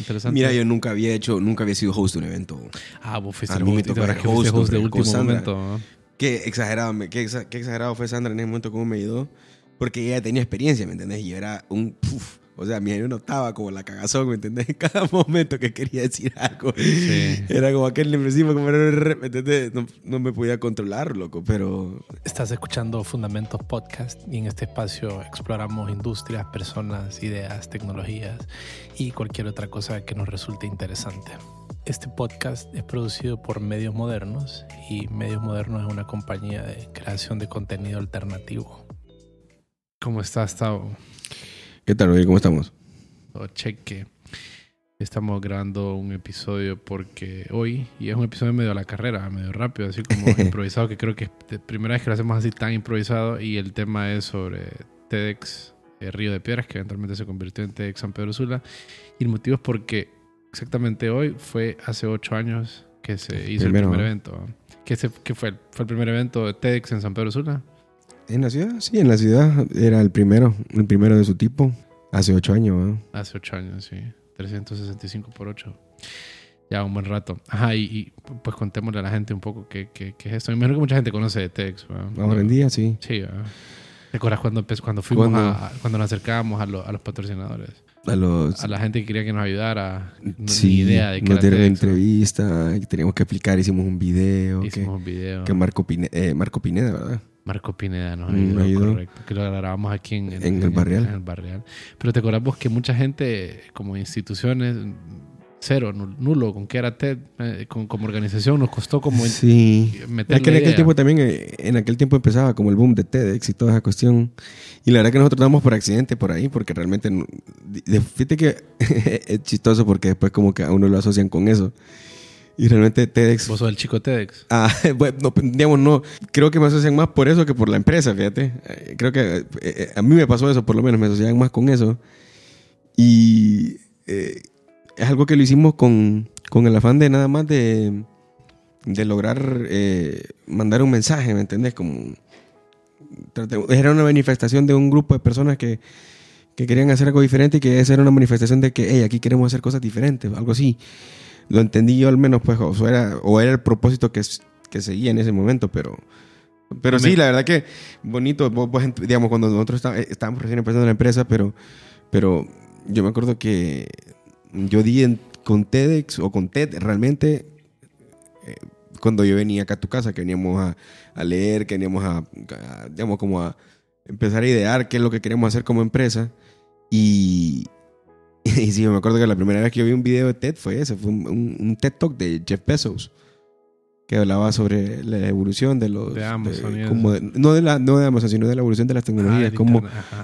interesante. Mira, yo nunca había hecho, nunca había sido host de un evento. Ah, vos fuiste el host, ser que host host de último Sandra. momento. ¿no? Qué exagerado, me- qué, exa- qué exagerado fue Sandra en ese momento cómo me ayudó. Porque ella tenía experiencia, ¿me entendés? Y yo era un... puf, o sea, mi yo notaba como la cagazón, ¿me entendés? En cada momento que quería decir algo. Sí. Era como aquel encima, como era, ¿me entendés? No, no me podía controlar, loco, pero... Estás escuchando Fundamentos Podcast y en este espacio exploramos industrias, personas, ideas, tecnologías y cualquier otra cosa que nos resulte interesante. Este podcast es producido por Medios Modernos y Medios Modernos es una compañía de creación de contenido alternativo. ¿Cómo estás, Tavo? ¿Qué tal, oye? ¿Cómo estamos? Todo cheque. Estamos grabando un episodio porque hoy, y es un episodio medio a la carrera, medio rápido, así como improvisado, que creo que es la primera vez que lo hacemos así tan improvisado, y el tema es sobre TEDx eh, Río de Piedras, que eventualmente se convirtió en TEDx San Pedro Sula. Y el motivo es porque exactamente hoy fue hace ocho años que se hizo Primero, el primer ¿no? evento. ¿Qué, se, qué fue? ¿Fue el primer evento de TEDx en San Pedro Sula? ¿En la ciudad? Sí, en la ciudad. Era el primero, el primero de su tipo. Hace ocho años, ¿no? Hace ocho años, sí. 365 por 8. Ya un buen rato. Ajá, y, y, pues contémosle a la gente un poco qué, qué, qué es esto. Me imagino que mucha gente conoce de TEDx. ¿verdad? Ahora en día, sí. Sí, ¿verdad? ¿Te acuerdas cuando, cuando fuimos Cuando- a, cuando nos acercábamos a, lo- a los patrocinadores? A los... A la gente que quería que nos ayudara. No, sí, ni idea de qué nos dieron entrevista, teníamos que explicar, hicimos un video. ¿no? que- Hicimos un video. que Marco, Pine- eh, Marco Pineda, ¿verdad? Marco Pineda nos Mm, correcto. Que lo grabamos aquí en, En el Barrial. En el Barrial. Pero te acordás vos que mucha gente, como instituciones, cero, nul- nulo, con que era TED, eh, con, como organización, nos costó como Sí. meter Es que en aquel idea. tiempo también, eh, en aquel tiempo empezaba como el boom de TEDx y toda esa cuestión. Y la verdad que nosotros damos por accidente por ahí, porque realmente, fíjate que es chistoso porque después como que a uno lo asocian con eso. Y realmente TEDx... Vos sos el chico TEDx. Ah, bueno, no, digamos, no. Creo que me asocian más por eso que por la empresa, fíjate. Eh, Creo que eh, eh, a mí me pasó eso, por lo menos, me asociaban más con eso. Y eh, es algo que lo hicimos con, con el afán de nada más de, de lograr eh, mandar un mensaje, ¿me entendés? Como, era una manifestación de un grupo de personas que, que querían hacer algo diferente y que esa era una manifestación de que, hey, aquí queremos hacer cosas diferentes, algo así. Lo entendí yo al menos, pues, o era, o era el propósito que, que seguía en ese momento, pero... Pero sí, la verdad que bonito, digamos, cuando nosotros eh, estábamos recién empezando la empresa, pero, pero yo me acuerdo que yo di en- con TEDx o con TED realmente eh, cuando yo venía acá a tu casa, que veníamos a, a leer, que veníamos a, a, digamos, como a empezar a idear qué es lo que queremos hacer como empresa. Y, y sí, me acuerdo que la primera vez que yo vi un video de TED fue ese, fue un, un- un TED Talk de Jeff Bezos, que hablaba sobre la evolución de los... De Amazon como de- no, de la, no de Amazon, sino de la evolución de las Ah, tecnologías, como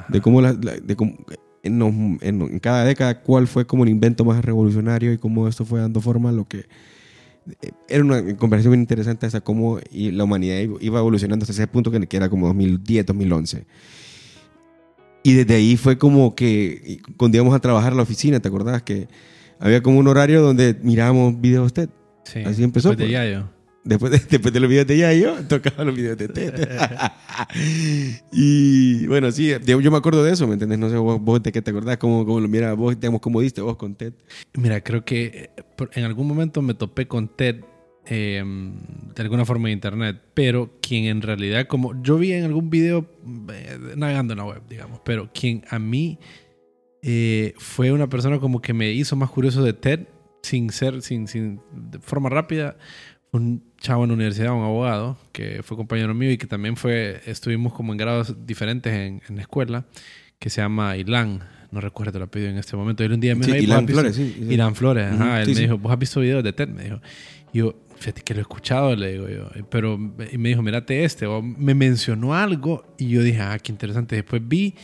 de cómo, la- de cómo en, los- en- en cada década cuál fue como el invento más revolucionario y cómo esto fue dando forma a lo que eh, era una conversación bien interesante hasta cómo la humanidad iba- evolucionando hasta ese punto que, que era como 2010, 2011. Y desde ahí fue como que cuando íbamos a trabajar a la oficina, ¿te acordás? Que había como un horario donde mirábamos videos TED. Sí. así empezó, Después de pues. Yayo. Después de, después de los videos de Yayo, tocaba los videos de TED. y bueno, sí, yo, me acuerdo de eso, ¿me entiendes? No sé vos, vos de qué te acordás, cómo, cómo lo mira vos, digamos, cómo diste vos con TED. Mira, creo que eh, en algún momento me topé con TED eh, de alguna forma en internet, pero quien en realidad, como yo vi en algún video eh, navegando en la web, digamos, pero quien a mí eh, fue una persona como que me hizo más curioso de TED sin ser, sin, sin, de forma rápida, un chavo en la universidad, un abogado, que fue compañero mío y que también fue, estuvimos como en grados diferentes en, en la escuela, que se llama Ilan. No recuerdo el apellido en este momento. Y un día me dijo, "Hey, ¿vos Ilan Flores, sí. sí. Irán Flores, ajá. Él me dijo, ¿vos has visto videos de TED? Me dijo. Y yo, fíjate que lo he escuchado, le digo yo. Pero, y me dijo, mírate este. O me mencionó algo y yo dije, ah, qué interesante. Después vi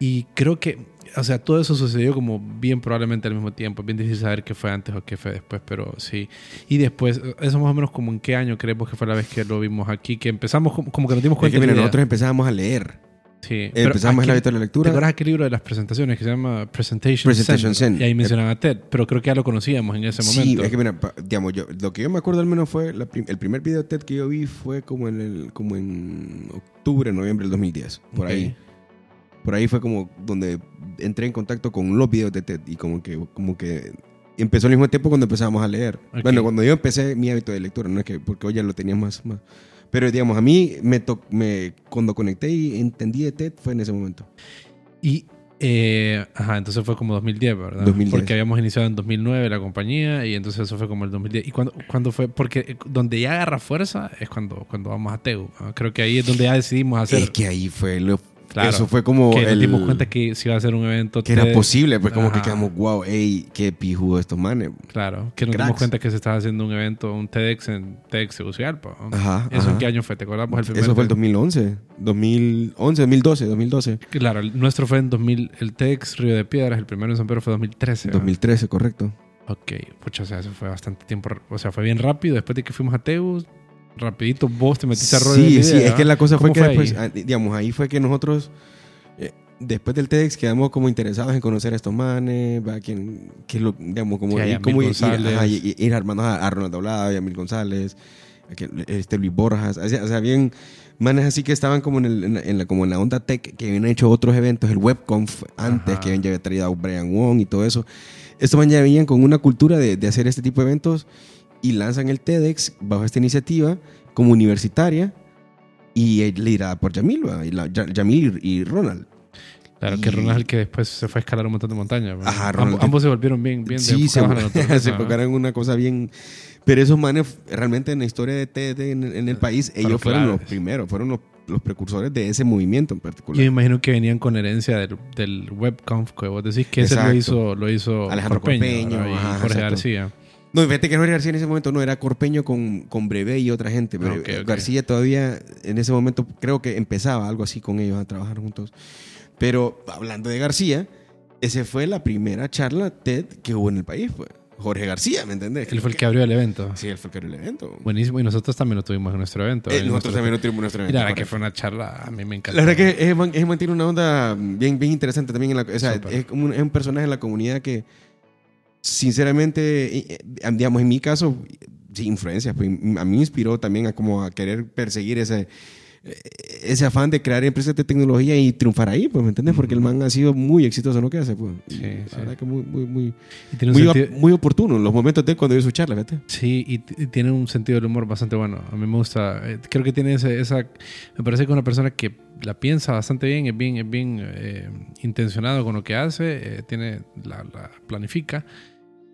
y creo que, o sea, todo eso sucedió como bien probablemente al mismo tiempo. Es bien difícil saber qué fue antes o qué fue después, pero sí. Y después, eso más o menos como en qué año creemos que fue la vez que lo vimos aquí, que empezamos como, como que nos dimos Es cuenta que, de mira, nosotros empezábamos a leer. Sí. Pero Empezamos el hábito de la ¿Te lectura. acuerdas aquel libro de las presentaciones que se llama Presentation, Presentation Zen? Zen. Y ahí mencionan a TED, pero creo que ya lo conocíamos en ese Sí, momento. es que mira, digamos, yo, lo que yo me acuerdo al menos fue, la prim- el primer video TED que yo vi fue como en, el, como en octubre, noviembre del 2010, por ahí. Por ahí fue como donde entré en contacto con los videos de TED y como que, como que empezó al mismo tiempo cuando empezamos a leer. Bueno, cuando yo empecé mi hábito de lectura, no es que porque hoy ya lo tenía más, más. Pero digamos, a mí me, to- me cuando conecté y entendí de TED fue en ese momento. Y, eh, ajá, entonces fue como 2010, ¿verdad? 2010. Porque habíamos iniciado en 2009 la compañía y entonces eso fue como el 2010. ¿Y cuándo, cuándo fue? Porque eh, donde ya agarra fuerza es cuando, cuando vamos a TEU. ¿no? Creo que ahí es donde ya decidimos hacer... Es que ahí fue lo, Claro, eso fue como que nos dimos cuenta que si iba a ser un evento que era posible, pues como que quedamos, wow, ey, qué pijudo estos manes. Claro, que nos Cracks. dimos cuenta que se estaba haciendo un evento, un TEDx en TEDx Tegucigalpa. Ajá, ¿Eso en qué año fue? ¿Te acordás? El primer Eso fue el TED? 2011, 2011, 2012, 2012, Claro, el nuestro fue en 2000, el TEDx Río de Piedras, el primero en San Pedro fue 2013. ¿no? 2013, correcto. Ok, pucha, o sea, eso fue bastante tiempo. O sea, fue bien rápido. Después de que fuimos a Teus, rapidito vos te metiste a rollo Sí, la sí, idea, es que la cosa fue ¿Cómo que fue después, ahí? ah, digamos, ahí fue que nosotros, eh, después del TEDx, quedamos como interesados en conocer a estos manes, va, quién, qué lo, digamos, como, Sí, ir, como ir, ir- ir- armando a, a Ronald Doblado, a Yamil González, a que- este Luis Borjas, o sea, o sea, bien manes así que estaban como en, el- en la, en la- como en la onda tech, que habían hecho otros eventos, el WebConf antes, Ajá. que habían ya traído a Brian Wong y todo eso. Estos manes ya venían con una cultura de, de hacer este tipo de eventos y lanzan el TEDx bajo esta iniciativa como universitaria y liderada por Yamil, Yamil y, Ronald. Claro, que y- Ronald es el que después se fue a escalar un montón de montañas. Ajá, Ronald- ambos se volvieron bien, bien sí, se, se enfocaron en una cosa bien... Pero esos manes, realmente en la historia de TED en, en el país, Pero ellos fueron claves. los primeros, fueron los, los precursores de ese movimiento en particular. Yo me imagino que venían con herencia del, del webconf que vos decís que ese lo Exacto. hizo, lo hizo Alejandro Corpeño, ¿verdad? y Jorge exacto. García. No, fíjate que Jorge García en ese momento no era Corpeño con, con Brevé y otra gente. Pero Ah, ok, ok. García todavía en ese momento creo que empezaba algo así con ellos a trabajar juntos. Pero hablando de García, esa fue la primera charla TED que hubo en el país. Pues. Jorge García, ¿me entendés? Él fue el que abrió el evento. Sí, él fue el que abrió el evento. Buenísimo. Y nosotros también lo tuvimos en nuestro evento. Eh, En nosotros nuestro- también no tuvimos nuestro Y evento. la verdad que fue una charla, a mí me encantó. La verdad que man, ese man tiene una onda bien, bien interesante también. En la, o sea, es, un, es un personaje en la comunidad que, sinceramente, eh, eh, digamos, en mi caso, sí, influencias. Pues, a mí me inspiró también a, como a querer perseguir ese, eh, ese afán de crear empresas de tecnología y triunfar ahí, pues, ¿me entiendes? Porque el man ha sido muy exitoso en lo que hace, pues. Sí, la sí. verdad que muy, muy, muy, muy, sentido- muy oportuno en los momentos de cuando dio su charla, fíjate. Sí, y, y tiene un sentido del humor bastante bueno. A mí me gusta. creo que tiene ese, esa. Me parece que es una persona que la piensa bastante bien, es bien, es bien eh, intencionado con lo que hace, eh, tiene, la, la planifica.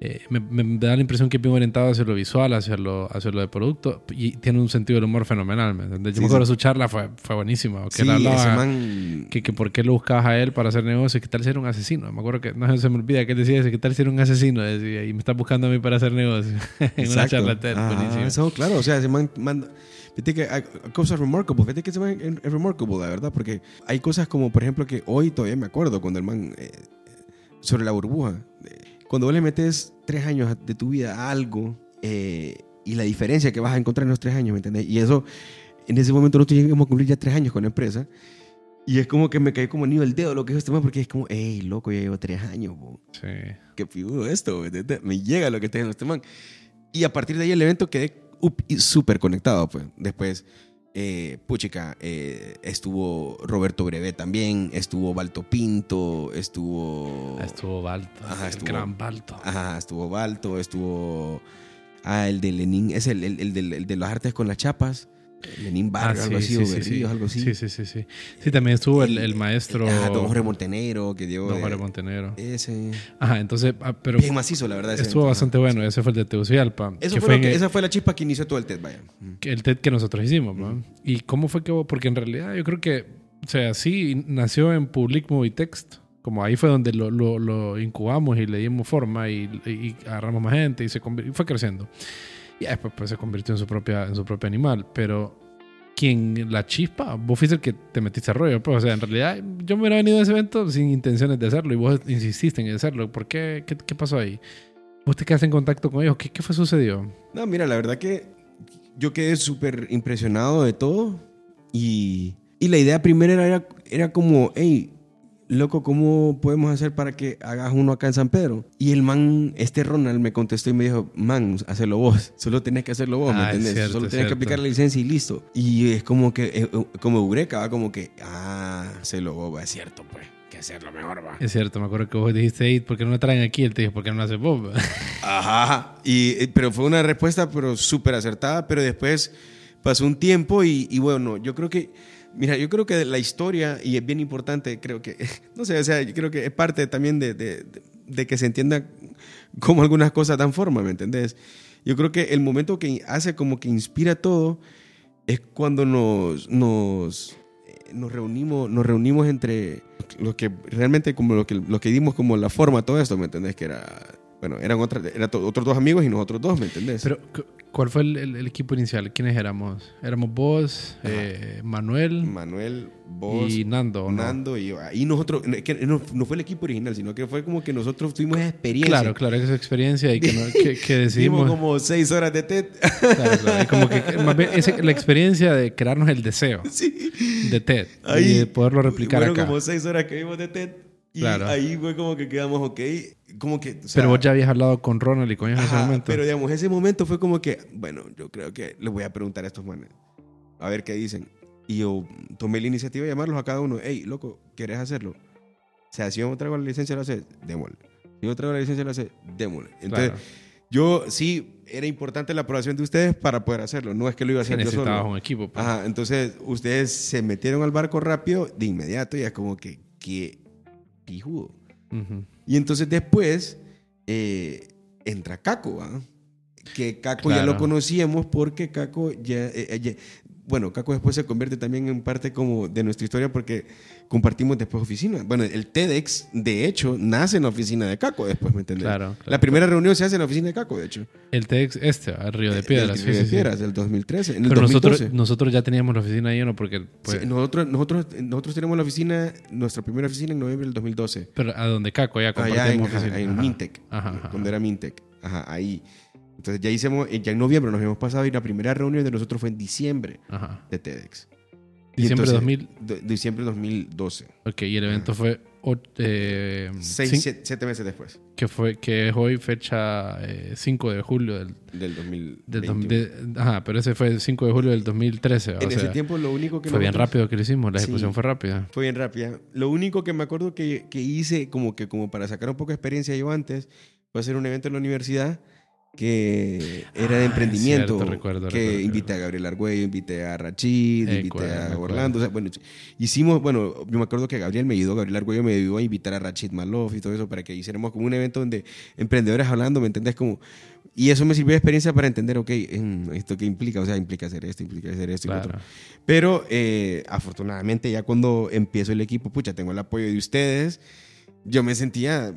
Eh, me, me da la impresión que es bien orientado hacia lo visual, hacia lo, hacia lo de producto, y tiene un sentido del humor fenomenal. ¿me entiendes? Yo Sí, me acuerdo sí. su charla, fue, fue buenísima. Que Sí, hablaba man... que, que por qué lo buscabas a él para hacer negocios, qué tal si era un asesino. Me acuerdo que, no se me olvida que él decía, eso, qué tal si era un asesino, decía, y me estás buscando a mí para hacer negocios. en una charla buenísima. eso, claro, o sea, ese man. Fíjate que hay cosas remarkable. Fíjate que ese man es es remarkable, la verdad, porque hay cosas como, por ejemplo, que hoy todavía me acuerdo cuando el man. eh, sobre la burbuja. eh, Cuando vos le metes tres años de tu vida a algo eh, y la diferencia que vas a encontrar en los tres años, ¿me entendés? Y eso, en ese momento nosotros llegamos a cumplir ya tres años con la empresa. Y es como que me cae como anillo el dedo lo que es este man, porque es como, hey, loco, ya llevo tres años, bo Sí. qué pido esto, ¿me me llega lo que está haciendo este man. Y a partir de ahí el evento quedé súper conectado, pues. Después, eh, puchica, eh, estuvo Roberto Brevé también, estuvo Balto Pinto, estuvo... Ah, Estuvo Balto. Ajá, el estuvo- gran Balto. Ajá, estuvo Balto, estuvo... Ah, el de Lenín, es el, el, el del- el de las artes con las chapas. Lenín Vargas, algo así, o Berríos, algo así. Ah, Sí, sí, sí, sí. Sí, también estuvo el, el maestro Ajá, don Jorge Montenegro, que dio... Don Jorge Montenegro. Ese... Ajá, entonces, ah, pero Bien macizo, la verdad. estuvo bastante bueno. Ese fue el de Tegucigalpa. Eso que fue en que- esa fue la chispa que inició todo el TED, vaya. el TED que nosotros hicimos, ¿no? ¿Y cómo fue que? Porque en realidad yo creo que, o sea, sí nació en Public Movie Text. Como ahí fue donde lo, lo, lo incubamos y le dimos forma y, y agarramos más gente y se fue creciendo. Y después pues, se convirtió en su, propia, en su propio animal. Pero quien la chispa, vos fuiste el que te metiste a rollo. Pues, o sea, en realidad yo me hubiera venido a ese evento sin intenciones de hacerlo y vos insististe en hacerlo. ¿Por qué? ¿Qué, pasó ahí? ¿Vos te quedaste en contacto con ellos? ¿Qué, qué fue sucedió? No, mira, la verdad que yo quedé súper impresionado de todo. Y, y la idea primera era, era como, hey, loco, ¿cómo podemos hacer para que hagas uno acá en San Pedro? Y el man, este Ronald, me contestó y me dijo, man, hazlo vos, solo tenés que hacerlo vos, ¿me Ah, es entendés? cierto, solo tenés que aplicar la licencia y listo. Y es como que, eh, eh, como Eureka, va como que, ah, hazlo vos, va, es cierto, pues, que hacerlo mejor, va. Es cierto, me acuerdo que vos dijiste, "Ey, ¿por qué no lo traen aquí? Él te dijo, ¿por qué no lo haces vos? Ajá. Y, eh, pero fue una respuesta, pero súper acertada. Pero después pasó un tiempo y, y bueno, yo creo que, mira, yo creo que la historia, y es bien importante, creo que, no sé, o sea, yo creo que es parte también de, de, de- que se entienda cómo algunas cosas dan forma, ¿me entendés? Yo creo que el momento que hace como que inspira todo es cuando nos, nos, eh, nos reunimos, nos reunimos entre los que realmente como lo que, lo que dimos como la forma todo esto, ¿me entendés? Que era, bueno, eran otras, eran to- otros dos amigos y nosotros dos, ¿me entendés? Pero, cu- ¿cuál fue el, el- el equipo inicial? ¿Quiénes éramos? Éramos vos, eh, Manuel Manuel, vos, y Nando. Nando y yo. Y nosotros, que no, no fue el equipo original, sino que fue como que nosotros tuvimos esa experiencia. Claro, claro, esa experiencia y que, no- que, que Dimos decidimos... como seis horas de TED. Claro, claro, como que más bien la experiencia de crearnos el deseo sí. de TED Ahí, y de poderlo replicar fueron acá. como seis horas que vimos de TED. Y Claro. ahí fue como que quedamos ok. Como que, o sea, Pero vos ya habías hablado con Ronald y con ellos en ese momento. Pero digamos, ese momento fue como que, bueno, yo creo que les voy a preguntar a estos manes, a ver qué dicen. Y yo tomé la iniciativa de llamarlos a cada uno. Hey, loco, ¿quieres hacerlo? O sea, si yo traigo la licencia, lo hace, démosle. Si yo traigo la licencia, lo hace, démosle. Entonces, Claro. yo sí, era importante la aprobación de ustedes para poder hacerlo. No es que lo iba a hacer yo solo. un equipo. pues. Ajá, entonces ustedes se metieron al barco rápido de inmediato y es como que, qué pijudo. Y entonces después eh, entra Caco, ¿va? Que Caco ya lo conocíamos porque Caco ya, eh, eh, ya- Bueno, Caco después se convierte también en parte como de nuestra historia porque compartimos después oficina. Bueno, el TEDx, de hecho, nace en la oficina de Caco después, ¿me entendés? Claro, claro. La primera reunión se hace en la oficina de Caco, de hecho. El TEDx este, el Río de Piedras. El Río de. Piedras, del 2013. En el Pero 2012. nosotros, nosotros ya teníamos la oficina llena porque... Pues, Sí, nosotros, nosotros, nosotros tenemos la oficina, nuestra primera oficina en noviembre del 2012. Pero a donde Caco ya Allá compartimos en, ajá, oficina. en Ajá. Mintec, Ajá, ajá. cuando era Mintec. Ajá, ahí. Entonces ya hicimos, ya en noviembre nos habíamos pasado y la primera reunión de nosotros fue en diciembre Ajá. de TEDx. Diciembre de entonces, 2000. de- diciembre de 2012. Ok, y el evento fue... o- eh, Seis, siete, siete meses después que fue que es hoy fecha eh, 5 de julio del, del 2000. del de- ajá pero ese fue el 5 de julio del 2013 o En ese sea, tiempo lo único que fue bien rápido que lo hicimos la Sí. ejecución fue rápida Fue bien rápida. Lo único que me acuerdo que, que hice como que como para sacar un poco de experiencia yo antes fue hacer un evento en la universidad que era de Ah, emprendimiento. cierto, recuerdo, que recuerdo, invité a Gabriel Argüello, invité a Rachid, Eh, invité a. Orlando. o sea, bueno, hicimos, bueno, yo me acuerdo que Gabriel me ayudó, Gabriel Argüello me ayudó a invitar a Rachid Malof y todo eso para que hiciéramos como un evento donde emprendedores hablando, ¿me entendés? Como, y eso me sirvió de experiencia para entender, ok, mm, esto qué implica, o sea, implica hacer esto, implica hacer esto y lo otro. claro Pero eh, afortunadamente ya cuando empiezo el equipo, pucha, tengo el apoyo de ustedes, yo me sentía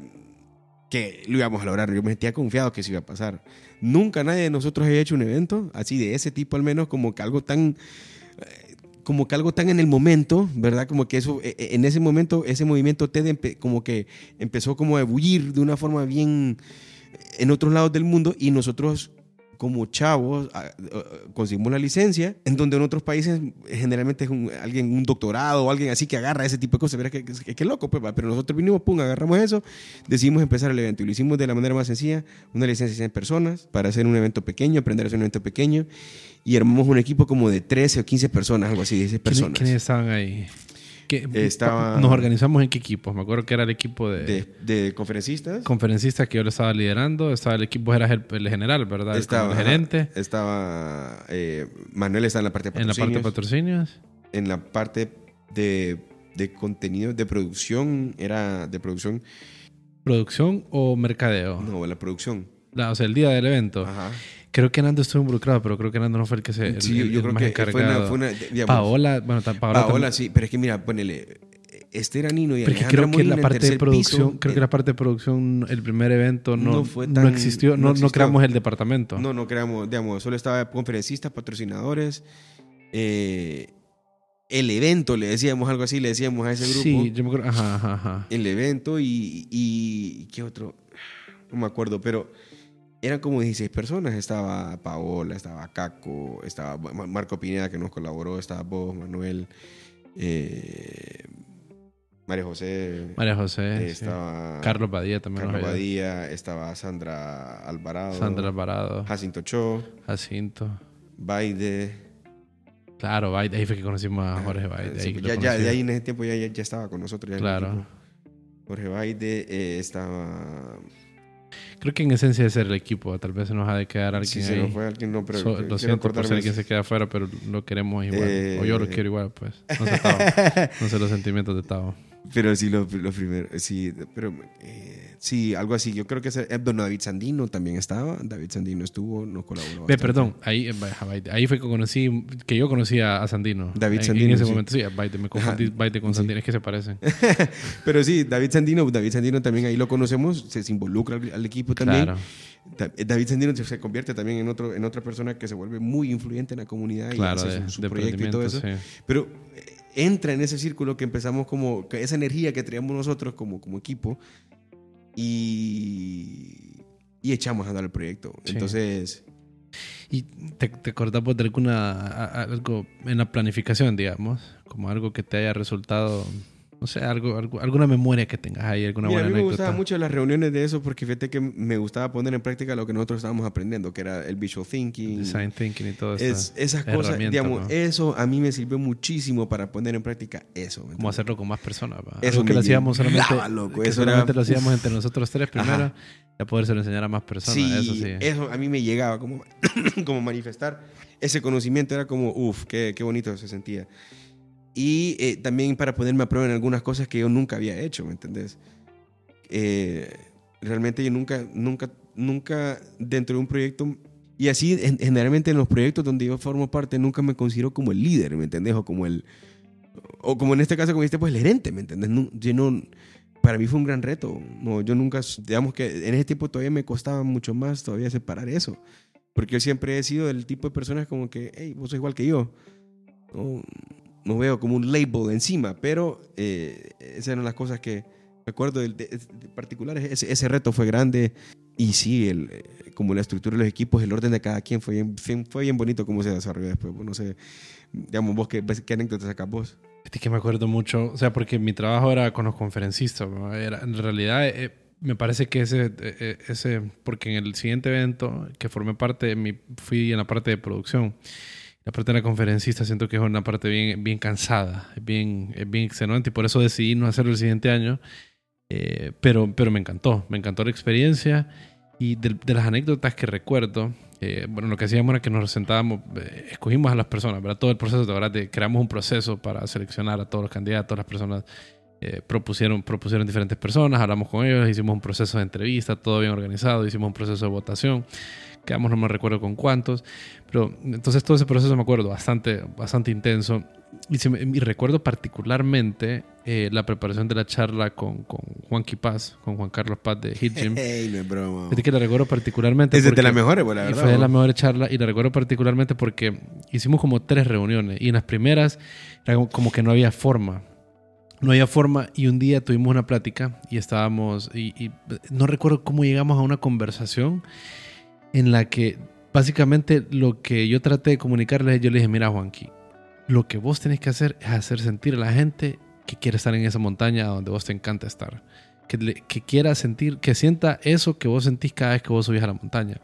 que lo íbamos a lograr, yo me sentía confiado que eso iba a pasar. Nunca nadie de nosotros había hecho un evento así de ese tipo al menos, como que algo tan... eh, Como que algo tan en el momento, ¿verdad? Como que eso, eh, eh, en ese momento, ese movimiento TED como que empezó como a ebullir de una forma bien en otros lados del mundo y nosotros como chavos a- a- conseguimos la licencia, en donde en otros países generalmente es un, alguien, un doctorado o alguien así que agarra ese tipo de cosas. Verás que, que, que loco, pues, pero nosotros vinimos, pum, agarramos eso, decidimos empezar el evento y lo hicimos de la manera más sencilla, una licencia de 100 personas para hacer un evento pequeño, aprender a hacer un evento pequeño y armamos un equipo como de 13 o 15 personas, algo así, de 16 ¿Quiénes, personas. quiénes estaban ahí? ¿Qué- Estaba- nos organizamos en qué equipos me acuerdo que era el equipo de, De, de conferencistas. conferencistas que yo lo estaba liderando. Estaba el equipo era el, el general verdad Estaba, el gerente. Estaba eh, Manuel está en la parte de en la parte de patrocinios. patrocinios. En la parte de, de contenido de producción era de producción. Producción o mercadeo no la producción. La- o sea el día del evento. Ajá creo que Nando estuvo involucrado pero creo que Nando no fue el que se el, sí el- yo el creo más que fue una, encargado. fue una digamos, Paola bueno Paola, Paola, también- sí pero es que mira ponele Esther Anino y Porque creo que la Molina parte de producción, piso, creo que eh, la parte de producción, el primer evento no, No fue no tan- existió, no no, no existió. creamos el departamento. no no creamos digamos solo estaba conferencistas patrocinadores eh, el evento le decíamos algo así le decíamos a ese grupo Sí, yo me acuerdo. Ajá, ajá, ajá. el evento y, y ¿qué otro? No me acuerdo, pero eran como 16 personas. Estaba Paola, estaba Caco, estaba Ma- Marco Pineda que nos colaboró, estaba vos, Manuel. eh, María José. María José. eh, sí. estaba Carlos Badía también. Carlos nos. Badía, estaba Sandra Alvarado. Sandra Alvarado. Jacinto Cho, Jacinto. Baide. Claro, Baide. Ahí fue que conocimos a Jorge Baide. Sí, ahí ya, ya, de ahí en ese tiempo ya, ya, ya estaba con nosotros. ya Claro. Jorge Baide eh, estaba. Creo que en esencia es ser el equipo. Tal vez se nos ha de quedar alguien Si se nos fue alguien, no, pero. So- lo siento por quien eso. se queda afuera, pero lo queremos igual. Eh, o yo lo quiero igual, pues. No sé, Tavo. No sé los sentimientos de Tavo. Pero sí, lo, lo primero. Sí, pero. eh, sí, algo así. Yo creo que ese, eh, don David Sandino también estaba. David Sandino estuvo, nos colaboró. Ve, perdón, ahí, eh, ahí fue que conocí, que yo conocí a, Sandino. David En- Sandino, En ese sí. momento, sí, a Baide. Me confundí Baide con Sí. Sandino. Es que se parecen. Pero sí, David Sandino, David Sandino también ahí lo conocemos, se, se involucra al, al equipo también. Claro, Da- David Sandino se, convierte también en, otro, en otra persona que se vuelve muy influyente en la comunidad claro, y hace su, proyecto y todo eso. sí. Pero eh, entra en ese círculo que empezamos como, esa energía que traíamos nosotros como, como equipo y, y echamos a andar el proyecto. Sí. Entonces, ¿Y te, te acordás de alguna, algo en la planificación, digamos? Como algo que te haya resultado, no sé, algo, algo- alguna memoria que tengas ahí, alguna mira, a buena mí me gustaban mucho las reuniones de eso porque fíjate que me gustaba poner en práctica lo que nosotros estábamos aprendiendo, que era el visual thinking. Design thinking y todo eso. Es, esas cosas, digamos, ¿no? eso a mí me sirvió muchísimo para poner en práctica eso. ¿me Como hacerlo con más personas. ¿va? Eso Algo que lo hacíamos solamente, llegaba, loco, que eso era- solamente lo hacíamos entre nosotros tres primero, ya podérselo enseñar a más personas. Sí, eso sí. eso a mí me llegaba como, como manifestar ese conocimiento, era como, uff, qué, qué bonito se sentía. Y eh, también para ponerme a prueba en algunas cosas que yo nunca había hecho, ¿me entendés? Eh, realmente yo nunca, nunca, nunca dentro de un proyecto, y así en- generalmente en los proyectos donde yo formo parte, nunca me considero como el líder, ¿me entendés? O como el, o como en este caso, como dijiste, pues el gerente, ¿me entendés? No, yo no, para mí fue un gran reto. No, yo nunca, digamos que en ese tiempo todavía me costaba mucho más todavía separar eso. Porque yo siempre he sido del tipo de personas como que, hey, vos sos igual que yo. No, no veo como un label encima, pero eh, esas eran las cosas que recuerdo de, de- de particulares. Ese, ese reto fue grande y sí, el, eh, como la estructura de los equipos, el orden de cada quien fue bien, fue, bien bonito cómo se desarrolló después. Pues, no sé, digamos, vos, ¿qué, qué anécdotas sacás vos? Es que me acuerdo mucho, o sea, porque mi trabajo era con los conferencistas. ¿no? Era, en realidad, eh, me parece que ese, eh, ese, porque en el siguiente evento que formé parte, mi, fui en la parte de producción. La parte de la conferencista siento que es una parte bien, bien cansada, es bien, es bien extenuante y por eso decidí no hacerlo el siguiente año. Eh, pero, pero me encantó, me encantó la experiencia y de, de las anécdotas que recuerdo, eh, bueno, lo que hacíamos era que nos sentábamos, eh, escogimos a las personas, ¿verdad? Todo el proceso, verdad, de- creamos un proceso para seleccionar a todos los candidatos, las personas eh, propusieron, propusieron diferentes personas, hablamos con ellos, hicimos un proceso de entrevista, todo bien organizado, hicimos un proceso de votación, quedamos, no me recuerdo con cuántos, pero entonces todo ese proceso me acuerdo bastante, bastante intenso y, se me- y recuerdo particularmente eh, la preparación de la charla con, con Juan Paz, con Juan Carlos Paz de Hit Gym. Hey, no es broma. Es que la recuerdo particularmente. Es de las mejores, pues, la verdad. fue de las mejores charlas y la recuerdo particularmente porque hicimos como tres reuniones y en las primeras era como- como que no había forma. No había forma y un día tuvimos una plática y estábamos, y, y no recuerdo cómo llegamos a una conversación en la que básicamente lo que yo traté de comunicarles, yo le dije, mira Juanqui, lo que vos tenés que hacer es hacer sentir a la gente que quiere estar en esa montaña donde vos te encanta estar. Que, quiera sentir, que sienta eso que vos sentís cada vez que vos subís a la montaña.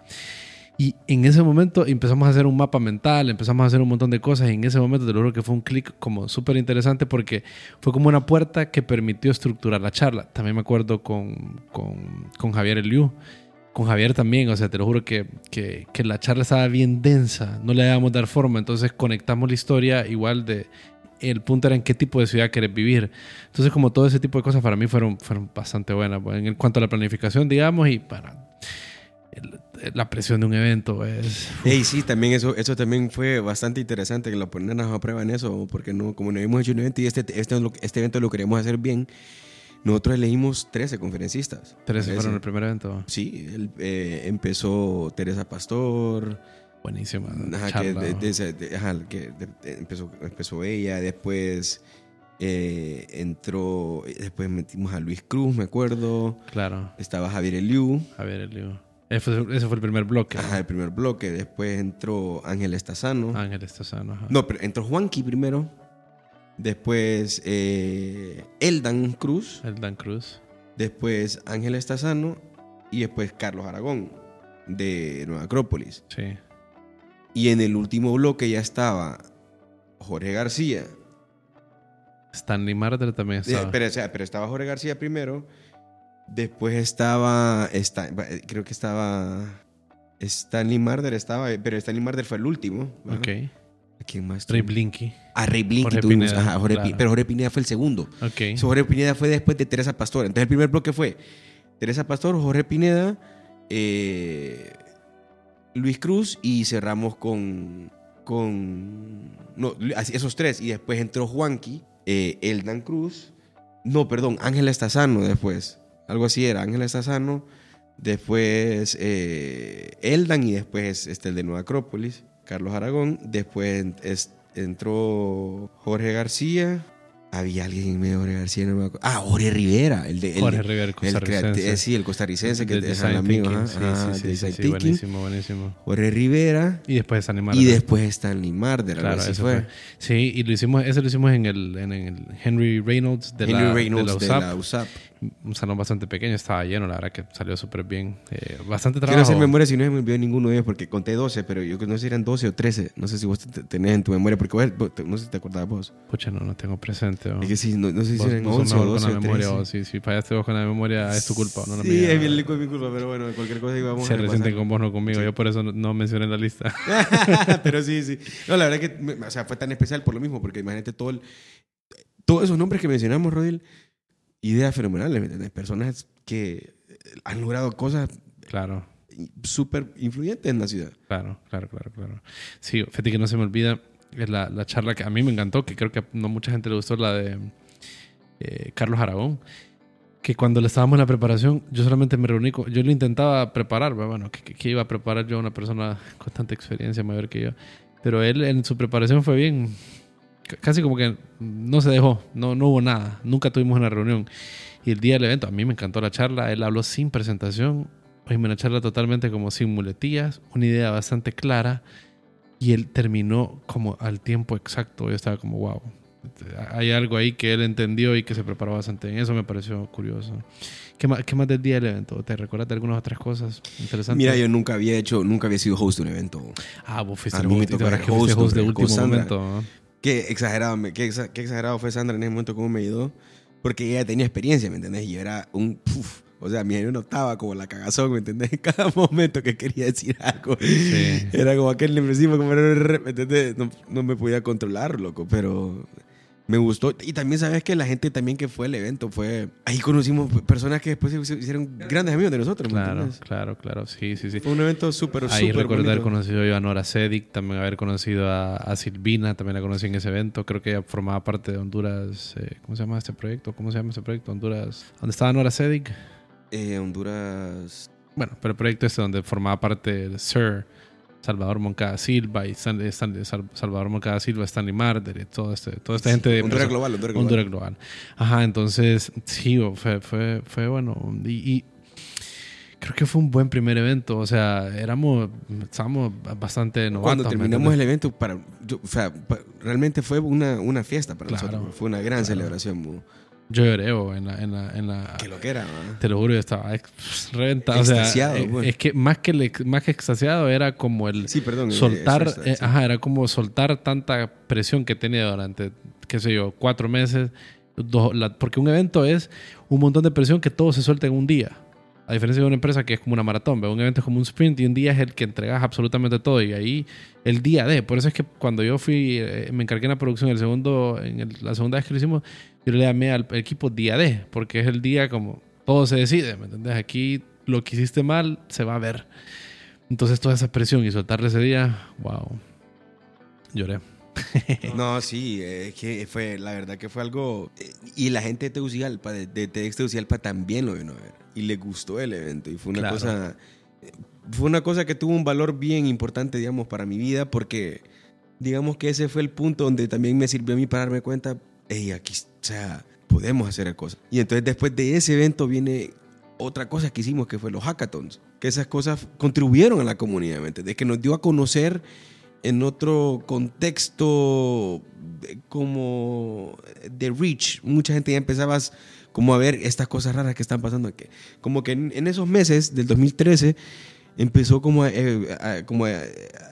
Y en ese momento empezamos a hacer un mapa mental, empezamos a hacer un montón de cosas. Y en ese momento te lo juro que fue un clic como súper interesante porque fue como una puerta que permitió estructurar la charla. También me acuerdo con, con, con Javier Eliu. Con Javier también, o sea, te lo juro que, que, que la charla estaba bien densa, no le dábamos dar forma, entonces conectamos la historia igual de, el punto era en qué tipo de ciudad querés vivir. Entonces, como todo ese tipo de cosas para mí fueron, fueron bastante buenas. pues, En cuanto a la planificación, digamos, y para la presión de un evento es... Ey, sí, también eso, eso también fue bastante interesante que lo ponernos a prueba en eso, porque no, como no hemos hecho un evento y este, este, este evento lo queremos hacer bien, nosotros elegimos 13 conferencistas. 13 Trece. fueron el primer evento. Sí, eh, empezó Teresa Pastor, Buenísima. ajá, que, de- de ese- de- ajá, que de- de- empezó, empezó ella, después eh, entró, después metimos a Luis Cruz, me acuerdo, Claro, estaba Javier Eliu, Javier Eliu. Ese fue, ese fue el primer bloque. ajá, el primer bloque, después entró Ángel Estazano. Ángel Estazano. ajá. No, pero entró Juanqui primero. Después eh, Eldan Cruz. El Dan Cruz. Después Ángel Estazano. Y después Carlos Aragón de Nueva Acrópolis. Sí. Y en el último bloque ya estaba Jorge García. Stanley Marder también Eh, estaba. Pero, o sea, pero estaba Jorge García primero. Después estaba. esta- creo que estaba. Stanley Marder estaba. Pero Stanley Marder fue el último. ¿verdad? ok. ¿A quién más? Ray? Blinky. A Ray Blinky Jorge tuvimos. Pineda, Ajá, Jorge claro. pero Jorge Pineda fue el segundo. Ok. So, Jorge Pineda fue después de Teresa Pastor. Entonces el primer bloque fue Teresa Pastor, Jorge Pineda, eh, Luis Cruz y cerramos con. con no, esos tres. Y después entró Juanqui, eh, Eldan Cruz. No, perdón, Ángela Estazano después. Algo así era, Ángela Estazano. Después eh, Eldan y después este, el de Nueva Acrópolis, Carlos Aragón. Después es- entró Jorge García. Había alguien en medio de Jorge García, no me acuerdo. Ah, Jorge Rivera, el de. el Jorge de- Rivera, el el costarricense. eh, sí, el costarricense que De dejan amigo. Thinking, sí, ajá, sí, sí, sí, buenísimo, buenísimo. Jorge Rivera. Y después Stanley Marder. Y después Stanley Marder. Claro, así ese fue. fue. Sí, y lo hicimos, ese lo hicimos en el, en el Henry Reynolds de Henry la, Reynolds de de la la USAP. Un salón bastante pequeño, estaba lleno, la verdad que salió súper bien. Eh, bastante Quiero trabajo. hacer memoria si no me olvidó ninguno de ellos porque conté 12, pero yo no sé si eran 12 o 13. No sé si vos te- tenés en tu memoria porque vos- no sé si te acordabas vos. Pucha, no, no tengo presente. oh. Es que sí, no, no sé si Vos- eran vos sos 11 o mejor 12 con o la memoria. 13. vos, si, si fallaste vos con la memoria, es tu culpa. No, no sí, es bien lico, es mi culpa, pero bueno, cualquier cosa íbamos Se resienten con vos, no conmigo. Yo por eso no, no mencioné la lista. pero sí, sí. No, la verdad que o sea, fue tan especial por lo mismo, porque imagínate todo el, todos esos nombres que mencionamos, Rodil, ideas fenomenales, ¿me entiendes? Personas que han logrado cosas claro, súper influyentes en la ciudad. claro, claro, claro, claro. Sí, fíjate que no se me olvida es la, la charla que a mí me encantó, que creo que no mucha gente le gustó, la de eh, Carlos Aragón. Que cuando le estábamos en la preparación, yo solamente me reuní con. Yo lo intentaba preparar, bueno, que, que iba a preparar yo a una persona con tanta experiencia mayor que yo. Pero él en su preparación fue bien. Casi como que no se dejó, no, no hubo nada. Nunca tuvimos una reunión. Y el día del evento, a mí me encantó la charla. Él habló sin presentación. Una charla totalmente como sin muletillas, una idea bastante clara. Y él terminó como al tiempo exacto. Yo estaba como, wow. Hay algo ahí que él entendió y que se preparó bastante bien. Eso me pareció curioso. ¿Qué más, qué más del día del evento? ¿Te recuerdas de algunas otras cosas interesantes? Mira, yo nunca había hecho, nunca había sido host de un evento. Ah, vos fuiste A mí me host, tocó fuiste host host de último momento. ¿no? Qué exagerado, me- qué, exa- qué exagerado fue Sandra en ese momento, cómo me ayudó. Porque ella tenía experiencia, ¿me entendés? Y yo era un... puf, o sea, mi yo notaba como la cagazón, ¿me entendés? En cada momento que quería decir algo. Sí. Era como aquel nerviosismo, como... ¿me entendés? No, no me podía controlar, loco, pero... Me gustó. Y también sabes que la gente también que fue al evento fue... Ahí conocimos personas que después se hicieron grandes amigos de nosotros, ¿me Claro, claro, claro. Sí, sí, sí. Fue un evento súper, Ahí súper recuerdo haber conocido yo a Nora Sedic, también haber conocido a, a Silvina, también la conocí en ese evento. Creo que ella formaba parte de Honduras. eh, ¿Cómo se llama este proyecto? ¿Cómo se llama este proyecto? Honduras. ¿Dónde estaba Nora Sedic? Eh, Honduras... Bueno, pero el proyecto este donde formaba parte el Sir Salvador Moncada Silva y Stan- Stan- Sal- Salvador Moncada Silva, Stanley Marder y todo este, toda esta gente de Honduras Global, Honduras Global. Honduras Global. Ajá, entonces sí, fue, fue, fue bueno. Y, y creo que fue un buen primer evento. O sea, éramos, estábamos bastante novatos. Cuando ¿me terminamos el evento, para, yo- o sea, pa- realmente fue una, una fiesta para Claro, nosotros. Fue una gran claro. celebración. Yo lloré bo, en la... En la, en la Que lo que era, ¿no? te lo juro, yo estaba ex- reventado. O sea, Extasiado, eh, pues. es que más que, más que extasiado era como el... Sí, perdón. soltar, eh, ajá, era como soltar tanta presión que tenía durante, qué sé yo, cuatro meses. dos- la- porque un evento es un montón de presión que todo se suelta en un día. A diferencia de una empresa que es como una maratón, ¿ve? un evento es como un sprint y un día es el que entregas absolutamente todo. Y ahí el día de. Por eso es que cuando yo fui, eh, me encargué en la producción, el segundo, en el- la segunda vez que lo hicimos, yo le llamé al equipo día D, porque es el día como todo se decide, ¿me entendés? Aquí lo que hiciste mal se va a ver. Entonces toda esa presión y soltarle ese día, wow. Lloré. No, sí, eh, es que fue, la verdad que fue algo. eh, y la gente de Tegucigalpa, de, de TEDx Tegucigalpa, también lo vino a ver. Y le gustó el evento. Y fue una Claro. cosa. eh, Fue una cosa que tuvo un valor bien importante, digamos, para mi vida, porque digamos que ese fue el punto donde también me sirvió a mí para darme cuenta, hey, aquí, o sea, podemos hacer cosas. Y entonces después de ese evento viene otra cosa que hicimos, que fue los hackathons. Que esas cosas contribuyeron a la comunidad, ¿me entendés? Que nos dio a conocer en otro contexto como de reach. Mucha gente ya empezaba como a ver estas cosas raras que están pasando. Que, como que en, en esos meses del 2013 empezó como, a, eh, a- como a,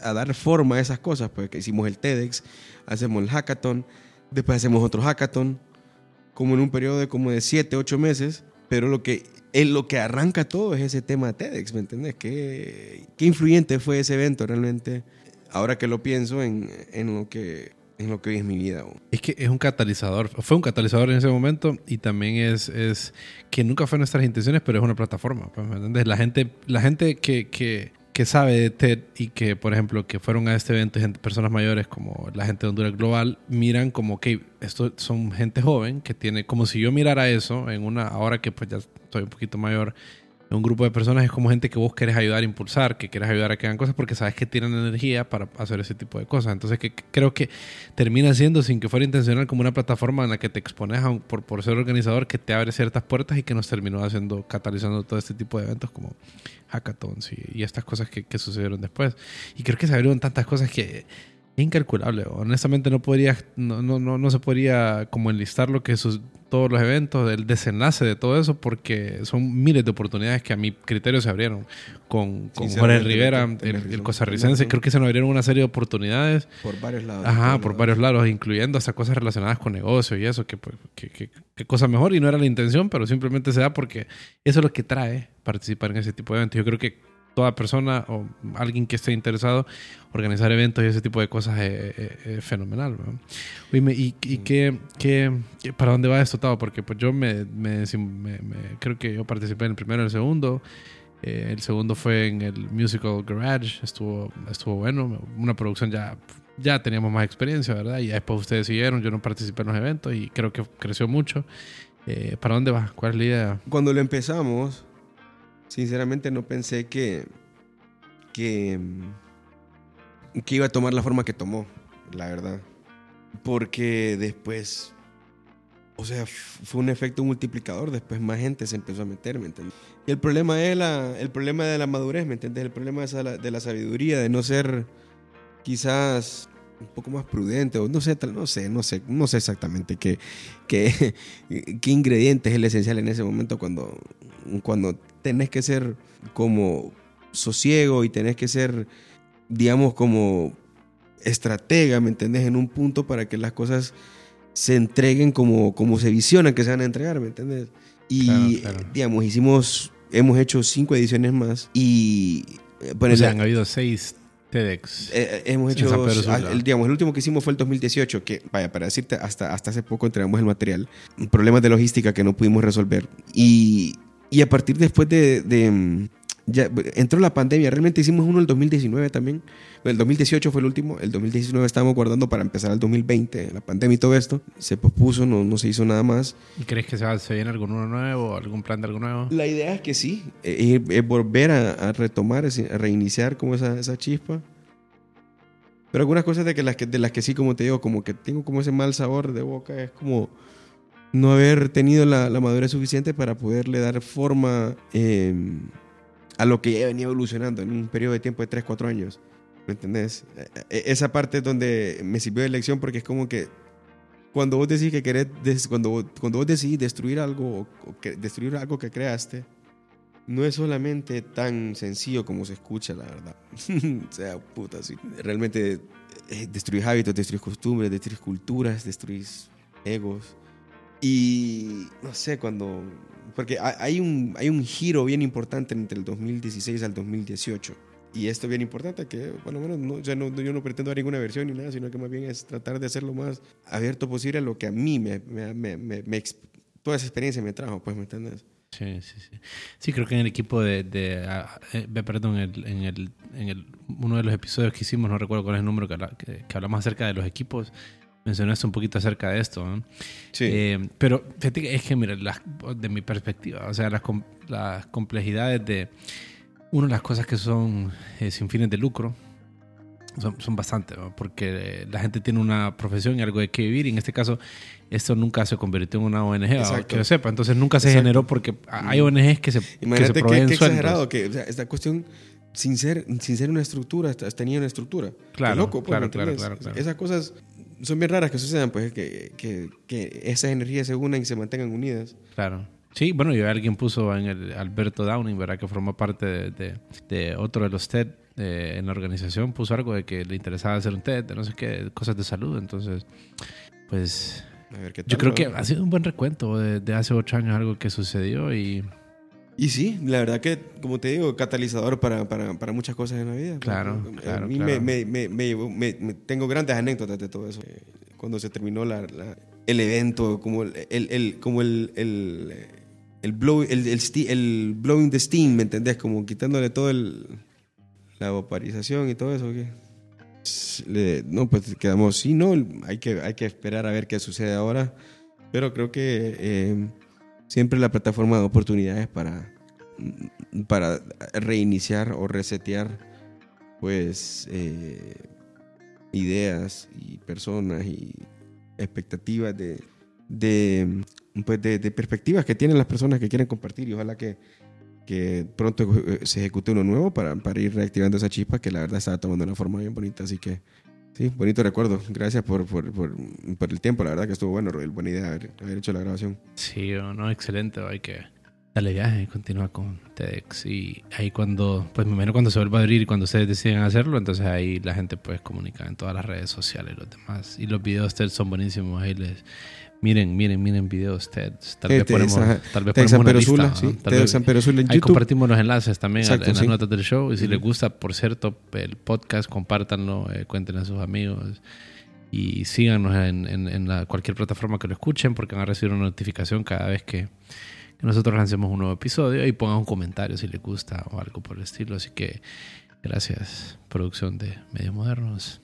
a dar forma a esas cosas. Pues que hicimos el TEDx, hacemos el hackathon, después hacemos otro hackathon, como en un periodo de como de 7, 8 meses. Pero lo que, eh, lo que arranca todo es ese tema TEDx, ¿me entiendes? ¿Qué, qué influyente fue ese evento realmente? Ahora que lo pienso en, en lo que en lo que hoy es mi vida. Es que es un catalizador, fue un catalizador en ese momento y también es, es que nunca fue nuestras intenciones, pero es una plataforma. pues, ¿me entiendes? La gente, la gente que, que, que sabe de TED y que, por ejemplo, que fueron a este evento, gente, personas mayores como la gente de Honduras Global, miran como que esto son gente joven que tiene, como si yo mirara eso en una, ahora que pues ya estoy un poquito mayor, un grupo de personas es como gente que vos querés ayudar a impulsar, que quieres ayudar a que hagan cosas porque sabes que tienen energía para hacer ese tipo de cosas. Entonces que, creo que termina siendo, sin que fuera intencional, como una plataforma en la que te expones por, por ser organizador, que te abre ciertas puertas y que nos terminó haciendo, catalizando todo este tipo de eventos como hackathons y, estas cosas que, que sucedieron después. Y creo que se abrieron tantas cosas que incalculable. Honestamente no podría, no, no, no, no se podría como enlistar lo que sus, todos los eventos, el desenlace de todo eso, porque son miles de oportunidades que a mi criterio se abrieron con, con Jorge Rivera, el, el costarricense. Creo que se nos abrieron una serie de oportunidades, Por varios lados. ajá, por lados. varios lados, incluyendo hasta cosas relacionadas con negocio y eso, que, pues, que, que- que cosa mejor y no era la intención, pero simplemente se da porque eso es lo que trae participar en ese tipo de eventos. Yo creo que toda persona o alguien que esté interesado organizar eventos y ese tipo de cosas es, es- es fenomenal. ¿no? Oíme, ¿y, y qué, qué- qué- para dónde va esto, Tavo? Porque pues yo me, me- me- me- creo que yo participé en el primero y el segundo. Eh, el segundo fue en el Musical Garage, estuvo, estuvo bueno, una producción ya, ya teníamos más experiencia, ¿verdad? Y después ustedes siguieron, yo no participé en los eventos y creo que creció mucho. Eh, ¿Para dónde va? ¿Cuál es la idea? Cuando lo empezamos, sinceramente no pensé que, que, que iba a tomar la forma que tomó, la verdad. Porque después, o sea, fue un efecto multiplicador, después más gente se empezó a meter, ¿me entiendes? Y el problema es la, el problema de la madurez, ¿me entiendes? El problema es la- de la sabiduría, de no ser quizás un poco más prudente, o no sé, no sé, no sé, no sé exactamente qué, qué, qué ingrediente es el esencial en ese momento cuando, cuando tenés que ser como sosiego y tenés que ser, digamos, como estratega, ¿me entendés? En un punto para que las cosas se entreguen como, como se visionan que se van a entregar, ¿me entendés? Y, Claro, claro. digamos, hicimos, hemos hecho cinco ediciones más y... eh, O sea, han habido seis TEDx. eh, hemos En hecho, ah, el, digamos, el último que hicimos fue el 2018, que, vaya, para decirte, hasta, hasta hace poco entregamos el material, problemas de logística que no pudimos resolver. Y, y a partir después de, de, mm, ya entró la pandemia, realmente hicimos uno el 2019 también, el 2018 fue el último, el 2019 estábamos guardando para empezar el 2020, la pandemia y todo esto, se pospuso, no, no se hizo nada más. ¿Y crees que se, va, se viene algo nuevo, algún plan de algo nuevo? La idea es que sí, eh, eh, volver a, a retomar, es a reiniciar como esa, esa chispa. Pero algunas cosas de, que las que, de las que sí, como te digo, como que tengo como ese mal sabor de boca, es como no haber tenido la, la madurez suficiente para poderle dar forma eh, a lo que ya venía evolucionando en un periodo de tiempo de 3, 4 años. ¿Me entendés? Eh, eh, Esa parte es donde me sirvió de lección porque es como que cuando vos decís que querés, cuando, cuando vos decidís destruir algo o, o que- destruir algo que creaste, no es solamente tan sencillo como se escucha, la verdad. o sea, puta, sí. Realmente eh, destruís hábitos, destruís costumbres, destruís culturas, destruís egos. Y no sé, cuando... Porque ha- hay un, hay un giro bien importante entre el 2016 al 2018. Y esto bien importante, que bueno, bueno no, ya no, yo no pretendo dar ninguna versión ni nada, sino que más bien es tratar de hacer lo más abierto posible a lo que a mí me, me, me, me- toda esa experiencia me trajo, pues, ¿me entiendes? Sí, sí, sí. Sí, creo que en el equipo de, de, ah, eh, perdón, en el, en, el, en el, uno de los episodios que hicimos, no recuerdo cuál es el número que, que, que hablamos acerca de los equipos, mencionaste un poquito acerca de esto. ¿no? Sí. Eh, pero fíjate que es que, mira, las- de mi perspectiva, o sea, las, las complejidades de una de las cosas que son eh, sin fines de lucro son, son bastante, ¿no? porque la gente tiene una profesión y algo de que vivir, y en este caso, esto nunca se convirtió en una ONG, o Exacto. que yo sepa, entonces nunca se Exacto. generó porque hay ONGs que se, que se Imagínate qué, proveen qué sueldos. exagerado, que o sea, esta cuestión sin ser, sin ser una estructura, tenía una estructura. Claro, Qué loco, pues, claro, ¿me claro, claro, claro. Esas cosas son bien raras que sucedan, pues, que, que, que esas energías se unan y se mantengan unidas. Claro. Sí, bueno, y alguien puso en el Alberto Downing, ¿verdad? Que formó parte de, de- de otro de los TED eh, en la organización, puso algo de que le interesaba hacer un TED, de no sé qué, cosas de salud. Entonces, pues A ver qué yo tal, creo ¿no? que ha sido un buen recuento de, de hace ocho años, algo que sucedió y Y sí, la verdad que, como te digo, catalizador para, para, para muchas cosas en la vida. Claro, A claro, mí claro. Me, me, me, llevó- me- tengo grandes anécdotas de todo eso. Eh, Cuando se terminó la, la- el evento, como el, el, el- como el, el, el, blow, el, el, blowing the steam, ¿me entendés? Como quitándole todo el, la vaporización y todo eso. ¿qué? Le- no, pues quedamos, sí, no, hay que, hay que esperar a ver qué sucede ahora. Pero creo que eh, siempre la plataforma de oportunidades para, para reiniciar o resetear pues eh, ideas y personas y expectativas de, de, pues, de, de perspectivas que tienen las personas que quieren compartir. Y ojalá que, que pronto eh, se ejecute uno nuevo para, para ir reactivando esa chispa que la verdad estaba tomando una forma bien bonita. Así que sí, bonito recuerdo gracias por, por, por, por el tiempo la verdad que estuvo bueno Roel, buena idea haber, haber hecho la grabación Sí, no, excelente. Hay que darle viaje, continúa con TEDx. Y ahí cuando, pues me cuando se vuelva a abrir y cuando ustedes deciden hacerlo, entonces ahí la gente puede comunicar en todas las redes sociales los demás. Y los videos TED son buenísimos. Ahí les, miren, miren, miren videos. Tal vez ponemos, tal vez ponemos una lista. Ahí compartimos los enlaces también en las notas del show. Y si les gusta, por cierto, el podcast, compártanlo, eh, cuéntenle a sus amigos. Y síganos en, en- en la- cualquier plataforma que lo escuchen porque van a recibir una notificación cada vez que, que nosotros lancemos un nuevo episodio. Y pongan un comentario si les gusta o algo por el estilo. Así que gracias, producción de Medios Modernos.